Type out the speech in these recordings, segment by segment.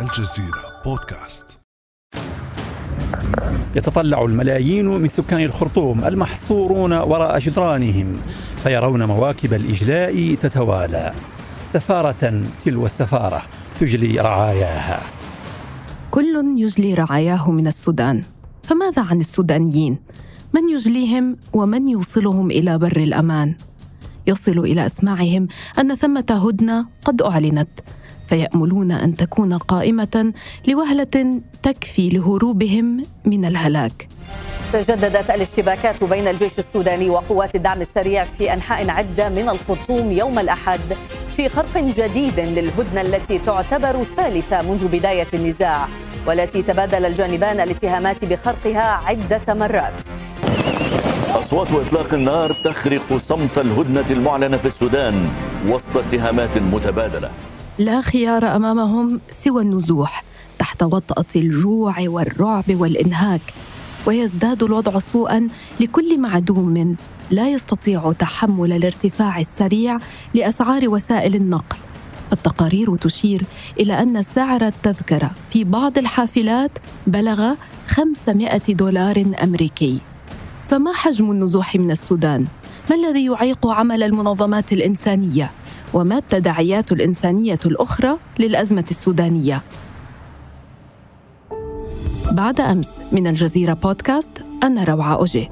الجزيرة بودكاست. يتطلع الملايين من سكان الخرطوم المحصورون وراء جدرانهم فيرون مواكب الإجلاء تتوالى. سفارة تلو السفارة تجلي رعاياها. كل يجلي رعاياه من السودان. فماذا عن السودانيين؟ من يجليهم ومن يوصلهم إلى بر الأمان؟ يصل إلى أسماعهم أن ثمة هدنة قد أعلنت. فيأملون أن تكون قائمة لوهلة تكفي لهروبهم من الهلاك. تجددت الاشتباكات بين الجيش السوداني وقوات الدعم السريع في أنحاء عدة من الخرطوم يوم الأحد في خرق جديد للهدنة التي تعتبر ثالثة منذ بداية النزاع والتي تبادل الجانبان الاتهامات بخرقها عدة مرات. أصوات إطلاق النار تخرق صمت الهدنة المعلنة في السودان وسط اتهامات متبادلة. لا خيار أمامهم سوى النزوح تحت وطأة الجوع والرعب والإنهاك ويزداد الوضع سوءا لكل معدوم لا يستطيع تحمل الارتفاع السريع لأسعار وسائل النقل. فالتقارير تشير إلى أن سعر التذكرة في بعض الحافلات بلغ 500 دولار أمريكي. فما حجم النزوح من السودان؟ ما الذي يعيق عمل المنظمات الإنسانية؟ وما التداعيات الإنسانية الأخرى للأزمة السودانية. بعد أمس من الجزيرة بودكاست أنا روعة اوجي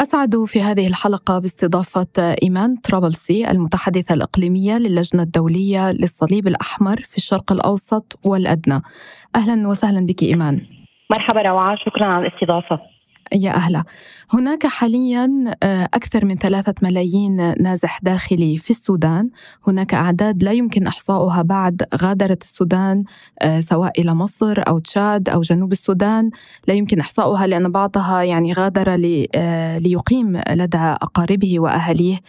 أسعد في هذه الحلقة باستضافة إيمان ترابلسي المتحدثة الإقليمية للجنة الدولية للصليب الأحمر في الشرق الأوسط والأدنى. أهلا وسهلا بك إيمان. مرحبا روعة. شكرا على الاستضافة. يا أهلا. هناك حاليا آه، أكثر من ثلاثة ملايين نازح داخلي في السودان. هناك أعداد لا يمكن إحصاؤها بعد غادرت السودان آه، سواء إلى مصر أو تشاد أو جنوب السودان. لا يمكن إحصاؤها لأن بعضها يعني غادر آه، ليقيم لدى أقاربه وأهليه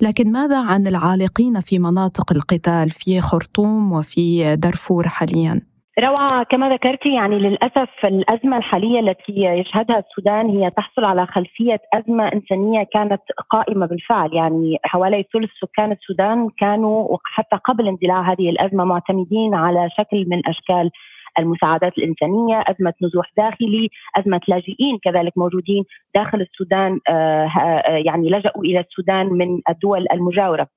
لكن ماذا عن العالقين في مناطق القتال في خرطوم وفي دارفور حاليا؟ روعة كما ذكرتي يعني للأسف الأزمة الحالية التي يشهدها السودان هي تحصل على خلفية أزمة إنسانية كانت قائمة بالفعل. يعني حوالي ثلث سكان السودان كانوا حتى قبل اندلاع هذه الأزمة معتمدين على شكل من أشكال المساعدات الإنسانية أزمة نزوح داخلي أزمة لاجئين كذلك موجودين داخل السودان آه، آه، يعني لجأوا إلى السودان من الدول المجاورة.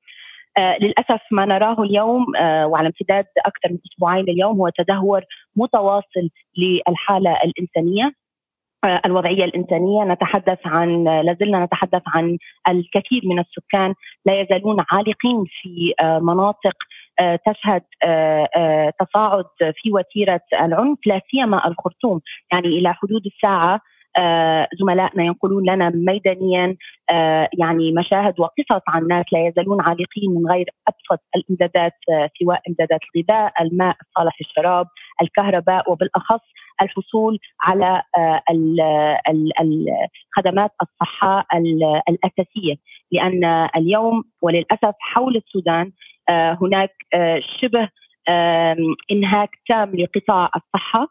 للأسف ما نراه اليوم آه، وعلى امتداد أكثر من أسبوعين اليوم هو تدهور متواصل للحالة الإنسانية آه، الوضعية الإنسانية. نتحدث عن لازلنا نتحدث عن الكثير من السكان لا يزالون عالقين في آه، مناطق آه، تشهد آه، آه، تصاعد في وتيرة العنف لا سيما الخرطوم. يعني إلى حدود الساعة آه، زملائنا ينقلون لنا ميدانيا آه، يعني مشاهد وقصص عن ناس لا يزالون عالقين من غير أبسط الإمدادات آه، سواء إمدادات الغذاء، الماء الصالح للشراب، الكهرباء وبالأخص الحصول على آه، خدمات الصحة ال- الأساسية. لأن اليوم وللأسف حول السودان آه، هناك آه، شبه إنهاك تام لقطاع الصحة. آه،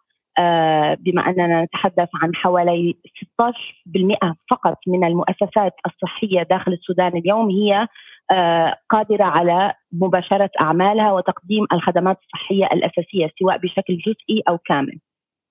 بما أننا نتحدث عن حوالي 16% فقط من المؤسسات الصحية داخل السودان اليوم هي آه، قادرة على مباشرة أعمالها وتقديم الخدمات الصحية الأساسية سواء بشكل جزئي أو كامل.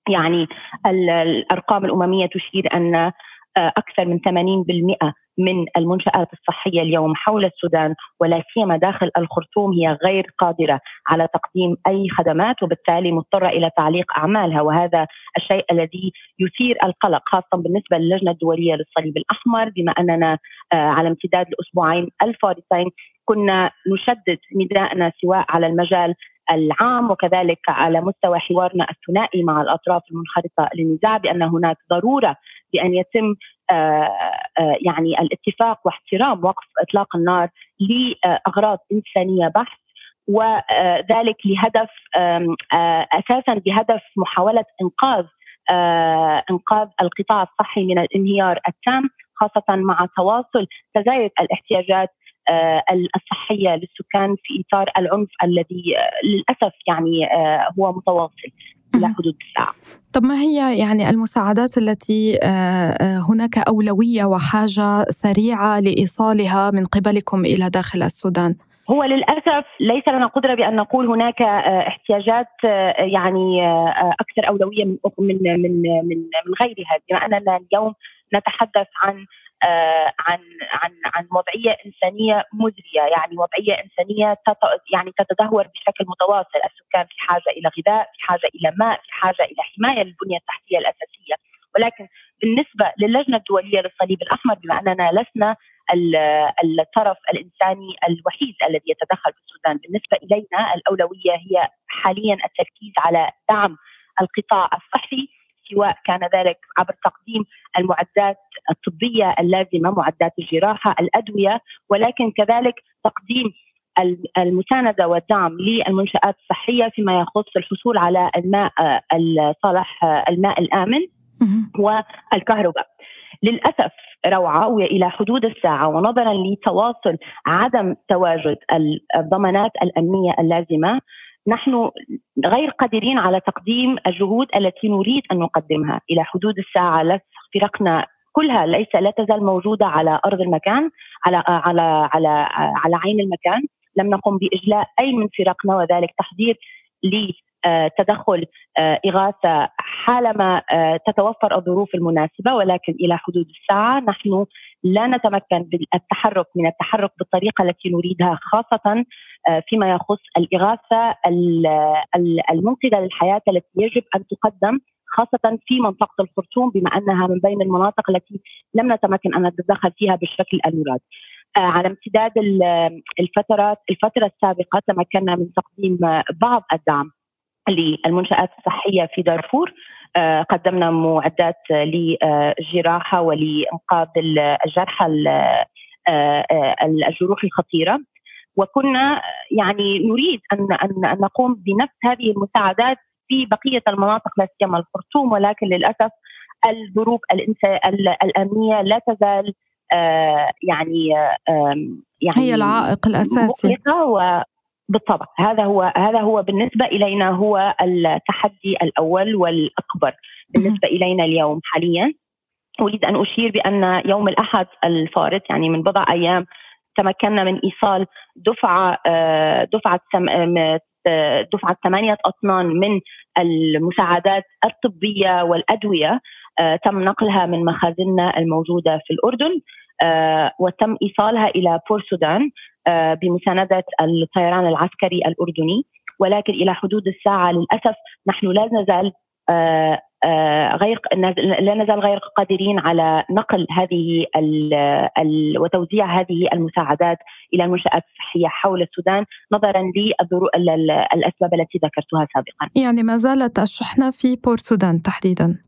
يعني ال- الأرقام الأممية تشير أن آه، أكثر من 80% من المنشآت الصحية اليوم حول السودان ولا سيما داخل الخرطوم هي غير قادرة على تقديم أي خدمات وبالتالي مضطرة إلى تعليق أعمالها. وهذا الشيء الذي يثير القلق خاصة بالنسبة للجنة الدولية للصليب الأحمر بما أننا آه، على امتداد الأسبوعين الفارطين كنا نشدد نداءنا سواء على المجال العام وكذلك على مستوى حوارنا الثنائي مع الأطراف المنخرطة للنزاع بأن هناك ضرورة بأن يتم يعني الاتفاق واحترام وقف إطلاق النار لأغراض إنسانية بحت وذلك لهدف آه، أساسا بهدف محاولة إنقاذ آه، إنقاذ القطاع الصحي من الانهيار التام خاصة مع تواصل تزايد الاحتياجات آه، الصحية للسكان في إطار العنف الذي آه، للأسف يعني آه، هو متواصل. إلى مهم. حدود الساعة. طب ما هي يعني المساعدات التي آه، آه، هناك أولوية وحاجة سريعة لإيصالها من قبلكم إلى داخل السودان؟ هو للأسف ليس لنا قدرة بأن نقول هناك احتياجات يعني أكثر أولوية من من من من, من غيرها بما أننا اليوم نتحدث عن عن عن عن وضعية إنسانية مزرية يعني وضعية إنسانية يعني تتدهور بشكل متواصل السكان في حاجة إلى غذاء في حاجة إلى ماء في حاجة إلى حماية للبنية التحتية الأساسية. ولكن بالنسبة للجنة الدولية للصليب الأحمر بما أننا لسنا الطرف الإنساني الوحيد الذي يتدخل في السودان بالنسبة إلينا الأولوية هي حاليا التركيز على دعم القطاع الصحي سواء كان ذلك عبر تقديم المعدات الطبية اللازمة معدات الجراحة الأدوية ولكن كذلك تقديم المساندة والدعم للمنشآت الصحية فيما يخص الحصول على الماء الصالح الماء الآمن والكهرباء. للأسف روعة والى حدود الساعة ونظرا لتواصل عدم تواجد الضمانات الأمنية اللازمة نحن غير قادرين على تقديم الجهود التي نريد أن نقدمها. إلى حدود الساعة فرقنا كلها ليس لا تزال موجودة على أرض المكان على على على على عين المكان. لم نقم بإجلاء أي من فرقنا وذلك تحضير لتدخل آه، إغاثة حالما آه، تتوفر الظروف المناسبة. ولكن إلى حدود الساعة نحن لا نتمكن بالتحرك من التحرك بالطريقة التي نريدها خاصة آه، فيما يخص الإغاثة المنقذة للحياة التي يجب أن تقدم خاصة في منطقة الخرطوم بما أنها من بين المناطق التي لم نتمكن أن نتدخل فيها بالشكل المراد. آه، على امتداد الفترات الفترة السابقة تمكنا من تقديم بعض الدعم للمنشآت الصحية في دارفور آه، قدمنا معدات للجراحة ولإنقاذ الجرحى الجروح الخطيرة وكنا يعني نريد ان أن نقوم بنفس هذه المساعدات في بقية المناطق لا سيما الخرطوم ولكن للأسف الظروف الأمنية لا تزال آه، يعني يعني هي العائق الأساسي. بالطبع. هذا هو هذا هو بالنسبة إلينا هو التحدي الأول والأكبر بالنسبة إلينا اليوم حاليا. أريد أن أشير بأن يوم الأحد الفارط يعني من بضع أيام تمكنا من إيصال دفعة آه، دفعة آه، دفعة ثمانية أطنان من المساعدات الطبية والأدوية آه، تم نقلها من مخازننا الموجودة في الأردن وتم إيصالها إلى بور سودان بمساندة الطيران العسكري الأردني. ولكن إلى حدود الساعة للأسف نحن لا نزال آه، غير لا نزال غير قادرين على نقل هذه ال ال وتوزيع هذه المساعدات إلى المنشآت الصحية حول السودان نظرا للاسباب التي ذكرتها سابقا. يعني ما زالت الشحنة في بور سودان تحديدا.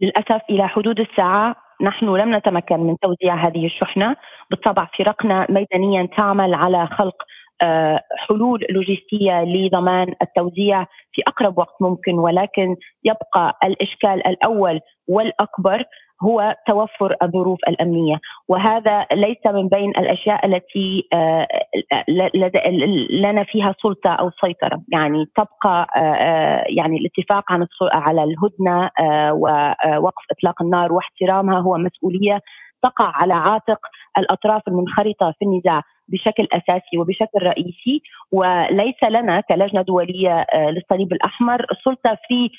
للأسف إلى حدود الساعة نحن لم نتمكن من توزيع هذه الشحنة، بالطبع فرقنا ميدانيا تعمل على خلق آه، حلول لوجستية لضمان التوزيع في أقرب وقت ممكن ولكن يبقى الإشكال الأول والأكبر هو توفر الظروف الأمنية. وهذا ليس من بين الأشياء التي آه، لنا فيها سلطة أو سيطرة. يعني تبقى آه، يعني الاتفاق عن على الهدنة ووقف إطلاق النار واحترامها هو مسؤولية تقع على عاتق الأطراف المنخرطة في النزاع. بشكل أساسي وبشكل رئيسي وليس لنا كلجنة دولية آه، للصليب الأحمر سلطه في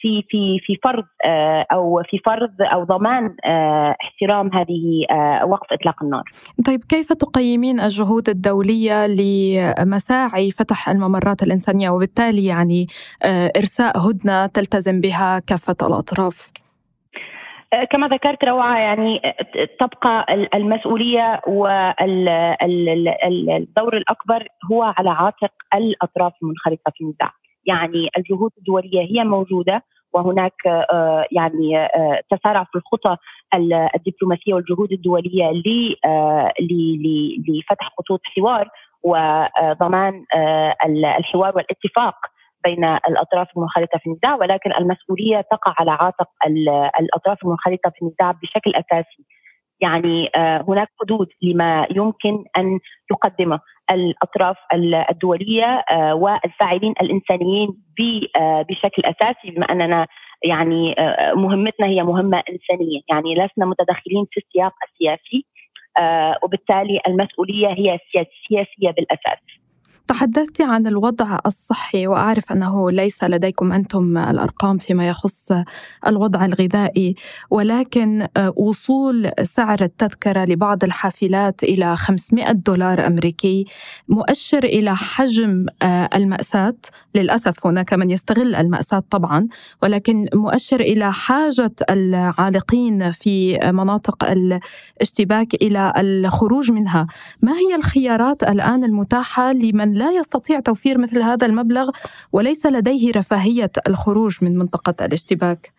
في في في فرض آه، أو في فرض أو ضمان آه، احترام هذه وقف إطلاق النار. طيب كيف تقيمين الجهود الدولية لمساعي فتح الممرات الإنسانية وبالتالي يعني إرساء هدنة تلتزم بها كافة الأطراف؟ كما ذكرت روعة يعني تبقى المسؤولية والدور الأكبر هو على عاتق الأطراف المنخرطة في النزاع. يعني الجهود الدولية هي موجودة وهناك آه، يعني آه، تسارع في الخطى الدبلوماسية والجهود الدولية آه، لفتح خطوط حوار وضمان الحوار والاتفاق بين الأطراف المنخرطة في النزاع ولكن المسؤولية تقع على عاتق الأطراف المنخرطة في النزاع بشكل أساسي. يعني آه، هناك حدود لما يمكن أن تقدمه الأطراف الدولية آه، والفاعلين الإنسانيين آه، بشكل أساسي بما أننا يعني مهمتنا هي مهمة إنسانية. يعني لسنا متدخلين في السياق السياسي وبالتالي المسؤولية هي سياسيه بالأساس. تحدثت عن الوضع الصحي وأعرف أنه ليس لديكم أنتم الأرقام فيما يخص الوضع الغذائي ولكن وصول سعر التذكرة لبعض الحافلات إلى 500 دولار أمريكي مؤشر إلى حجم المأساة. للأسف هناك من يستغل المأساة طبعا ولكن مؤشر إلى حاجة العالقين في مناطق الاشتباك إلى الخروج منها. ما هي الخيارات الآن المتاحة لمن لا يستطيع توفير مثل هذا المبلغ وليس لديه رفاهية الخروج من منطقة الاشتباك.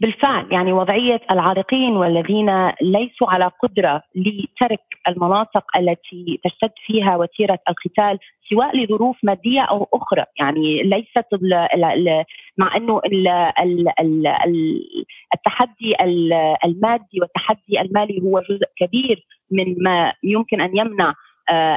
بالفعل يعني وضعية العارقين والذين ليسوا على قدرة لترك المناطق التي تشتد فيها وتيرة القتال سواء لظروف مادية أو أخرى يعني ليست ال ال مع أنه ال ال التحدي المادي والتحدي المالي هو جزء كبير من ما يمكن أن يمنع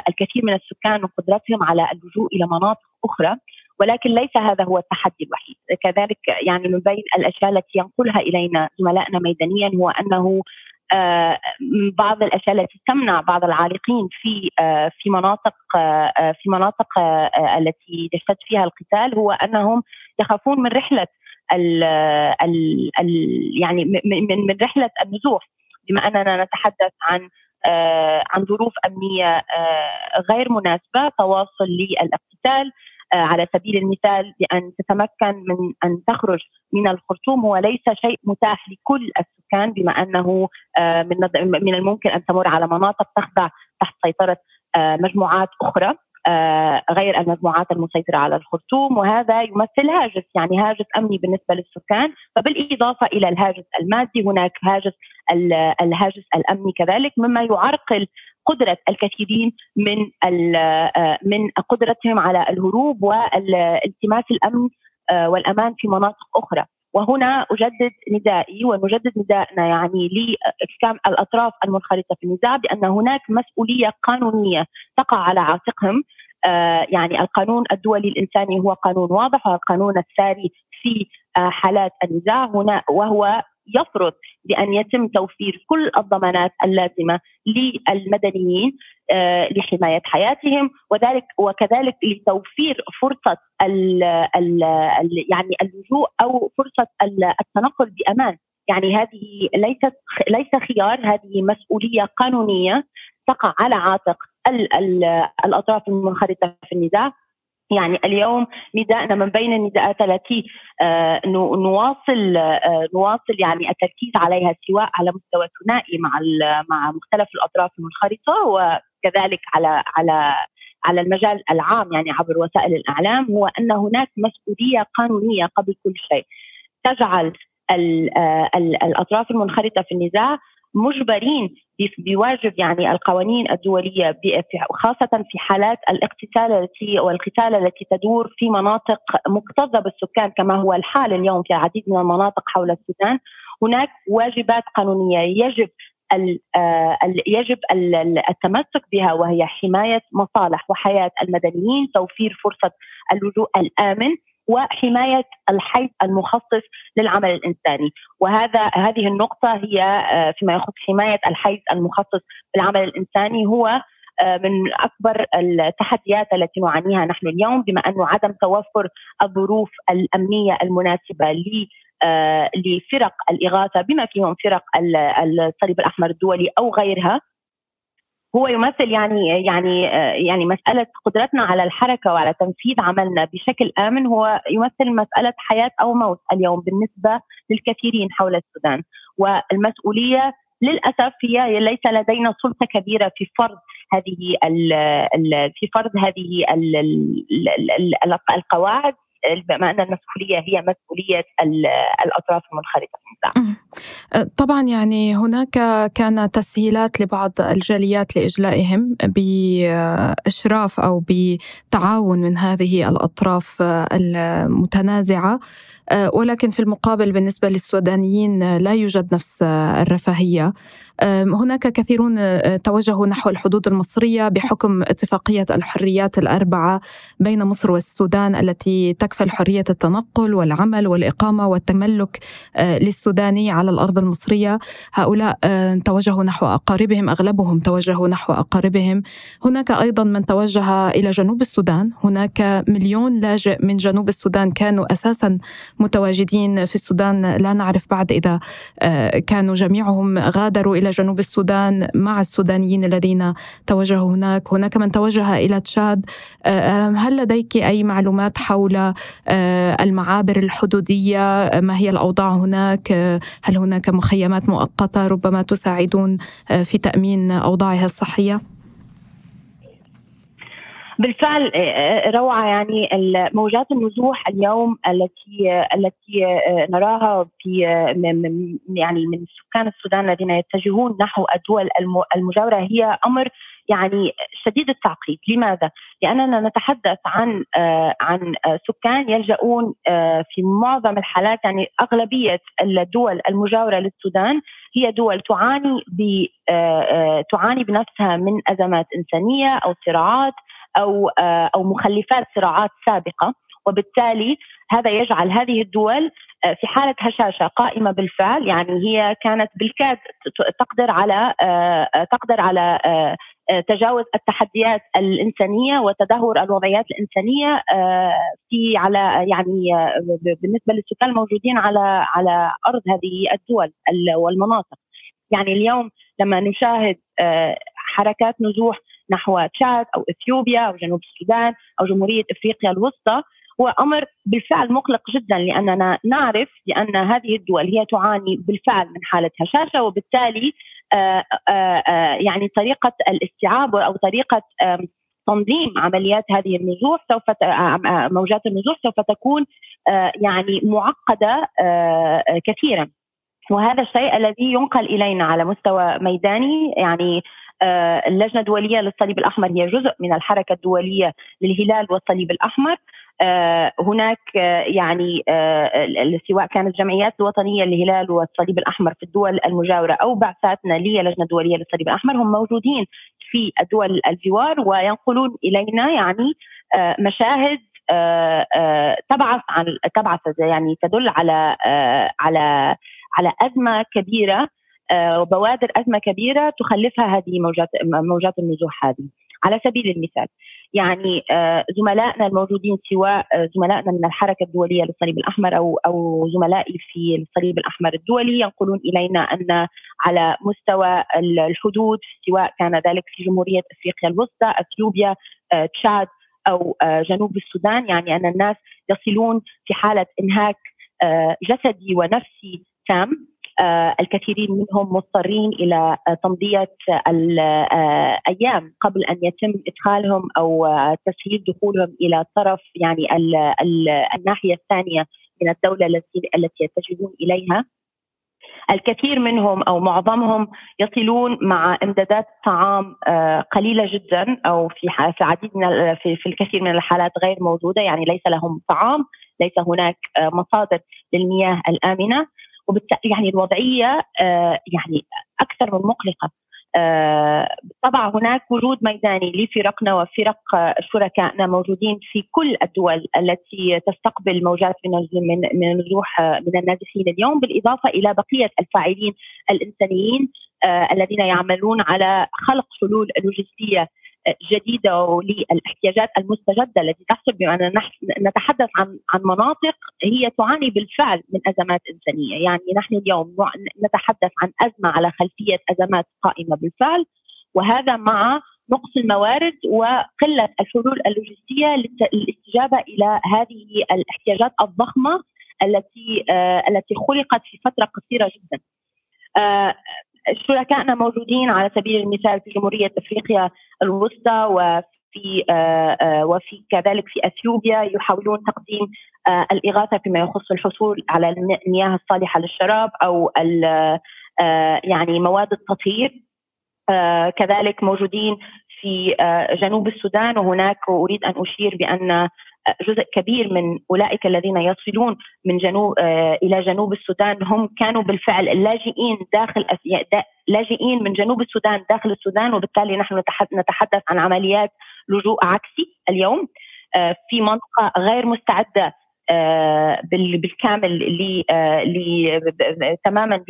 الكثير من السكان وقدرتهم على اللجوء إلى مناطق أخرى ولكن ليس هذا هو التحدي الوحيد. كذلك يعني من بين الأشياء التي ينقلها إلينا زملائنا ميدانيا هو أنه آه، بعض الأشياء التي تمنع بعض العالقين في آه، في مناطق في مناطق التي يشتد فيها القتال هو أنهم يخافون من رحلة ال ال يعني من من رحلة النزوح. بما أننا نتحدث عن آه، عن ظروف أمنية آه، غير مناسبة تواصل للاقتتال. آه، على سبيل المثال بأن تتمكن من أن تخرج من الخرطوم هو ليس شيء متاح لكل السكان بما أنه من من الممكن أن تمر على مناطق تخضع تحت سيطرة مجموعات أخرى. آه، غير المجموعات المسيطرة على الخرطوم وهذا يمثل هاجس يعني هاجس أمني بالنسبة للسكان. فبالإضافة إلى الهاجس المادي هناك هاجس الهاجس الأمني كذلك مما يعرقل قدرة الكثيرين من آه، من قدرتهم على الهروب والتماس الأمن آه، والأمان في مناطق أخرى. وهنا أجدد ندائي ونجدد ندائنا يعني لاحكام الأطراف المنخرطة في النزاع بأن هناك مسؤولية قانونية تقع على عاتقهم. آه يعني القانون الدولي الإنساني هو قانون واضح والقانون الساري في آه حالات النزاع. هنا وهو يفرض بأن يتم توفير كل الضمانات اللازمة للمدنيين آه، لحماية حياتهم وذلك وكذلك لتوفير فرصة ال ال يعني اللجوء أو فرصة التنقل بأمان. يعني هذه ليست ليس خيار هذه مسؤولية قانونية تقع على عاتق ال ال الأطراف المنخرطة في النزاع. يعني اليوم نداءنا من بين النداءات التي آه، نواصل آه، نواصل يعني التركيز عليها سواء على مستوى ثنائي مع مع مختلف الأطراف المنخرطة وكذلك على على على المجال العام يعني عبر وسائل الإعلام هو أن هناك مسؤولية قانونية قبل كل شيء. تجعل آه، الأطراف المنخرطة في النزاع مجبرين بواجب يعني القوانين الدولية خاصة في حالات الاقتتال التي والقتال التي تدور في مناطق مكتظة بالسكان كما هو الحال اليوم في العديد من المناطق حول السودان. هناك واجبات قانونية يجب آه، يجب التمسك بها وهي حماية مصالح وحياة المدنيين، توفير فرصة اللجوء الآمن. وحماية الحيز المخصص للعمل الإنساني. وهذا هذه النقطة هي آه، فيما يخص حماية الحيز المخصص للعمل الإنساني. هو آه، من أكبر التحديات التي نعانيها نحن اليوم بما انه عدم توفر الظروف الأمنية المناسبة ل آه، لفرق الإغاثة بما فيهم فرق الصليب الأحمر الدولي أو غيرها. هو يمثل يعني يعني يعني مسألة قدرتنا على الحركة وعلى تنفيذ عملنا بشكل آمن هو يمثل مسألة حياة أو موت اليوم بالنسبة للكثيرين حول السودان. والمسؤولية للأسف هي ليس لدينا سلطة كبيرة في فرض هذه في فرض هذه ال ال القواعد. بما ان المسؤولية هي مسؤولية الأطراف المنخرطة في النزاع. طبعا يعني هناك كان تسهيلات لبعض الجاليات لإجلائهم بإشراف أو بتعاون من هذه الأطراف المتنازعة ولكن في المقابل بالنسبة للسودانيين لا يوجد نفس الرفاهية. هناك كثيرون توجهوا نحو الحدود المصرية بحكم اتفاقية الحريات الأربعة بين مصر والسودان التي تكفل حرية التنقل والعمل والإقامة والتملك للسوداني على الأرض المصرية. هؤلاء توجهوا نحو أقاربهم أغلبهم توجهوا نحو أقاربهم. هناك أيضا من توجه إلى جنوب السودان. هناك مليون لاجئ من جنوب السودان كانوا أساسا متواجدين في السودان. لا نعرف بعد إذا كانوا جميعهم غادروا إلى جنوب السودان مع السودانيين الذين توجهوا هناك. هناك من توجه إلى تشاد. هل لديك أي معلومات حول المعابر الحدودية؟ ما هي الأوضاع هناك؟ هل هناك مخيمات مؤقتة ربما تساعدون في تأمين أوضاعها الصحية؟ بالفعل آه، آه، روعة يعني موجات النزوح اليوم التي التي آه، نراها في يعني من سكان السودان الذين يتجهون نحو الدول المجاورة هي أمر يعني شديد التعقيد، لماذا؟ لأننا نتحدث عن عن سكان يلجؤون في معظم الحالات يعني أغلبية الدول المجاورة للسودان هي دول تعاني تعاني بنفسها من أزمات إنسانية أو صراعات أو آه، أو مخلفات صراعات سابقة وبالتالي هذا يجعل هذه الدول آه، في حالة هشاشة قائمة بالفعل يعني هي كانت بالكاد تقدر على آه، تقدر على تجاوز التحديات الإنسانية وتدهور الوضعيات الإنسانية في على يعني بالنسبة للسكان الموجودين على على أرض هذه الدول والمناطق. يعني اليوم لما نشاهد حركات نزوح نحو تشاد أو إثيوبيا أو جنوب السودان أو جمهورية إفريقيا الوسطى هو أمر بالفعل مقلق جدا لأننا نعرف بأن هذه الدول هي تعاني بالفعل من حالة هشاشة وبالتالي آآ آه، آآ آه، يعني طريقة الاستيعاب أو طريقة تنظيم عمليات هذه النزوح سوف موجات النزوح سوف تكون يعني معقدة كثيرا. وهذا الشيء الذي ينقل إلينا على مستوى ميداني يعني آه، اللجنة الدولية للصليب الأحمر هي جزء من الحركة الدولية للهلال والصليب الأحمر. آه، هناك آه، يعني سواء كانت الجمعيات الوطنيه للهلال والصليب الأحمر في الدول المجاورة أو بعثاتنا للجنة الدولية للصليب الأحمر هم موجودين في الدول الجوار وينقلون إلينا يعني مشاهد تبعث عن تبعث يعني تدل على على على أزمة كبيرة. آه، وبوادر أزمة كبيرة تخلفها هذه موجات موجات النزوح هذه. على سبيل المثال يعني آه، زملائنا الموجودين سواء آه، زملائنا من الحركة الدولية للصليب الأحمر أو أو زملائي في الصليب الأحمر الدولي ينقلون إلينا أن على مستوى الحدود سواء كان ذلك في جمهورية إفريقيا الوسطى، إثيوبيا، تشاد أو جنوب السودان. يعني أن الناس يصلون في حالة إنهاك جسدي ونفسي تام. آه، الكثيرين منهم مضطرين إلى آه، تمضية الأيام آه، قبل أن يتم إدخالهم أو تسهيل دخولهم إلى طرف يعني الناحية الثانية من الدولة التي التي يتجهون إليها. الكثير منهم أو معظمهم يصلون مع إمدادات طعام قليلة جدا أو في في عديد من في الكثير من الحالات غير موجودة. يعني ليس لهم طعام ليس هناك مصادر للمياه الآمنة. وبالتالي يعني الوضعية آه، يعني أكثر من مقلقة. آه، طبعا هناك وجود ميداني لفرقنا وفرق شركائنا موجودين في كل الدول التي تستقبل موجات من من النزوح من النازحين اليوم بالإضافة إلى بقية الفاعلين الإنسانيين آه، الذين يعملون على خلق حلول لوجستية جديدة للاحتياجات المستجدة التي تحصل بما نتحدث عن عن مناطق هي تعاني بالفعل من أزمات إنسانية، يعني نحن اليوم نتحدث عن أزمة على خلفية أزمات قائمة بالفعل وهذا مع نقص الموارد وقلة الحلول اللوجستية للاستجابة إلى هذه الاحتياجات الضخمة التي آه التي خلقت في فترة قصيرة جدا. شركائنا موجودين على سبيل المثال في جمهورية أفريقيا الوسطى وفي آه، آه، وفي كذلك في أثيوبيا يحاولون تقديم آه، الإغاثة فيما يخص الحصول على المياه الصالحة للشراب أو يعني مواد التطهير. كذلك موجودين في جنوب السودان وهناك أريد أن أشير بأن جزء كبير من أولئك الذين يصلون من جنوب إلى جنوب السودان هم كانوا بالفعل لاجئين داخل لاجئين من جنوب السودان داخل السودان وبالتالي نحن نتحدث عن عمليات لجوء عكسي اليوم في منطقة غير مستعدة آه، بالكامل آه، تماما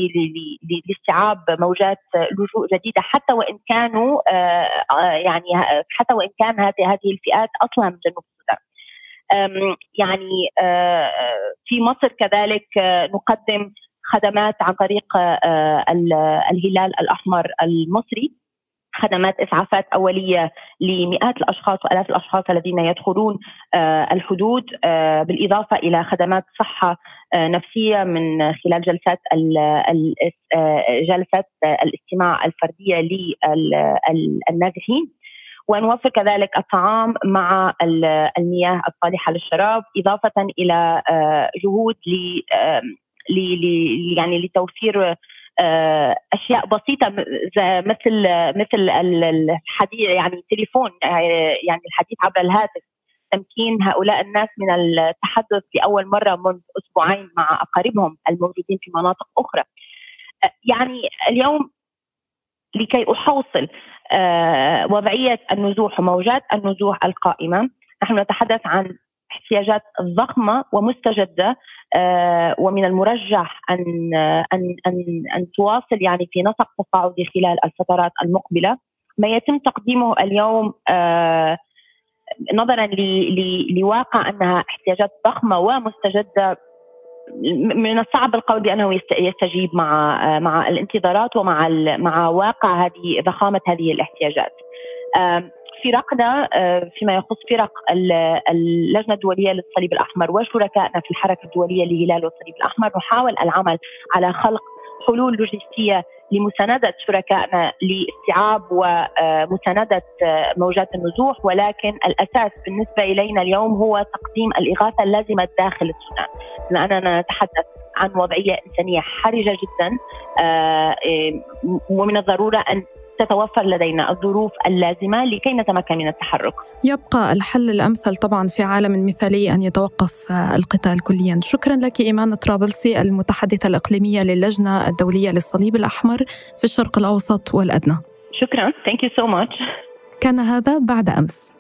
لاستيعاب موجات لجوء جديدة حتى وإن كانوا آه، يعني حتى وإن كان هذه هذه الفئات أصلا من جنوب. يعني في مصر كذلك نقدم خدمات عن طريق الهلال الأحمر المصري. خدمات إسعافات أولية لمئات الأشخاص وآلاف الأشخاص الذين يدخلون آه، الحدود آه، بالإضافة إلى خدمات صحة آه، نفسية من خلال جلسات جلسات الاستماع الفردية للنازحين ونوفر كذلك الطعام مع المياه الصالحة للشراب إضافة إلى جهود ل يعني لتوفير آه، أشياء بسيطة مثل مثل الحديث يعني التليفون آه، يعني الحديث عبر الهاتف تمكين هؤلاء الناس من التحدث لأول مرة منذ أسبوعين مع أقاربهم الموجودين في مناطق أخرى. آه، يعني اليوم لكي أحوصل وضعية النزوح وموجات النزوح القائمة. نحن نتحدث عن احتياجات ضخمة ومستجدة آه، ومن المرجح أن أن أن أن تواصل يعني في نسق تصاعدي خلال الفترات المقبلة. ما يتم تقديمه اليوم آه، نظرا لواقع أنها احتياجات ضخمة ومستجدة من الصعب القول بأنه يستجيب مع مع الانتظارات ومع مع واقع هذه ضخامة هذه الاحتياجات. فرقنا فيما يخص فرق اللجنة الدولية للصليب الأحمر وشركائنا في الحركة الدولية للهلال والصليب الأحمر نحاول العمل على خلق حلول لوجستية لمساندة شركائنا لاستيعاب ومساندة آه، موجات النزوح ولكن الأساس بالنسبة إلينا اليوم هو تقديم الإغاثة اللازمة داخل السودان. لأننا نتحدث عن وضعية إنسانية حرجة جدا آه، ومن الضرورة أن تتوفر لدينا الظروف اللازمة لكي نتمكن من التحرك. يبقى الحل الأمثل طبعا في عالم مثالي أن يتوقف القتال كليا. شكرا لك إيمان طرابلسي المتحدثة الإقليمية للجنة الدولية للصليب الأحمر في الشرق الأوسط والأدنى. شكرا. Thank you so much. كان هذا بعد أمس.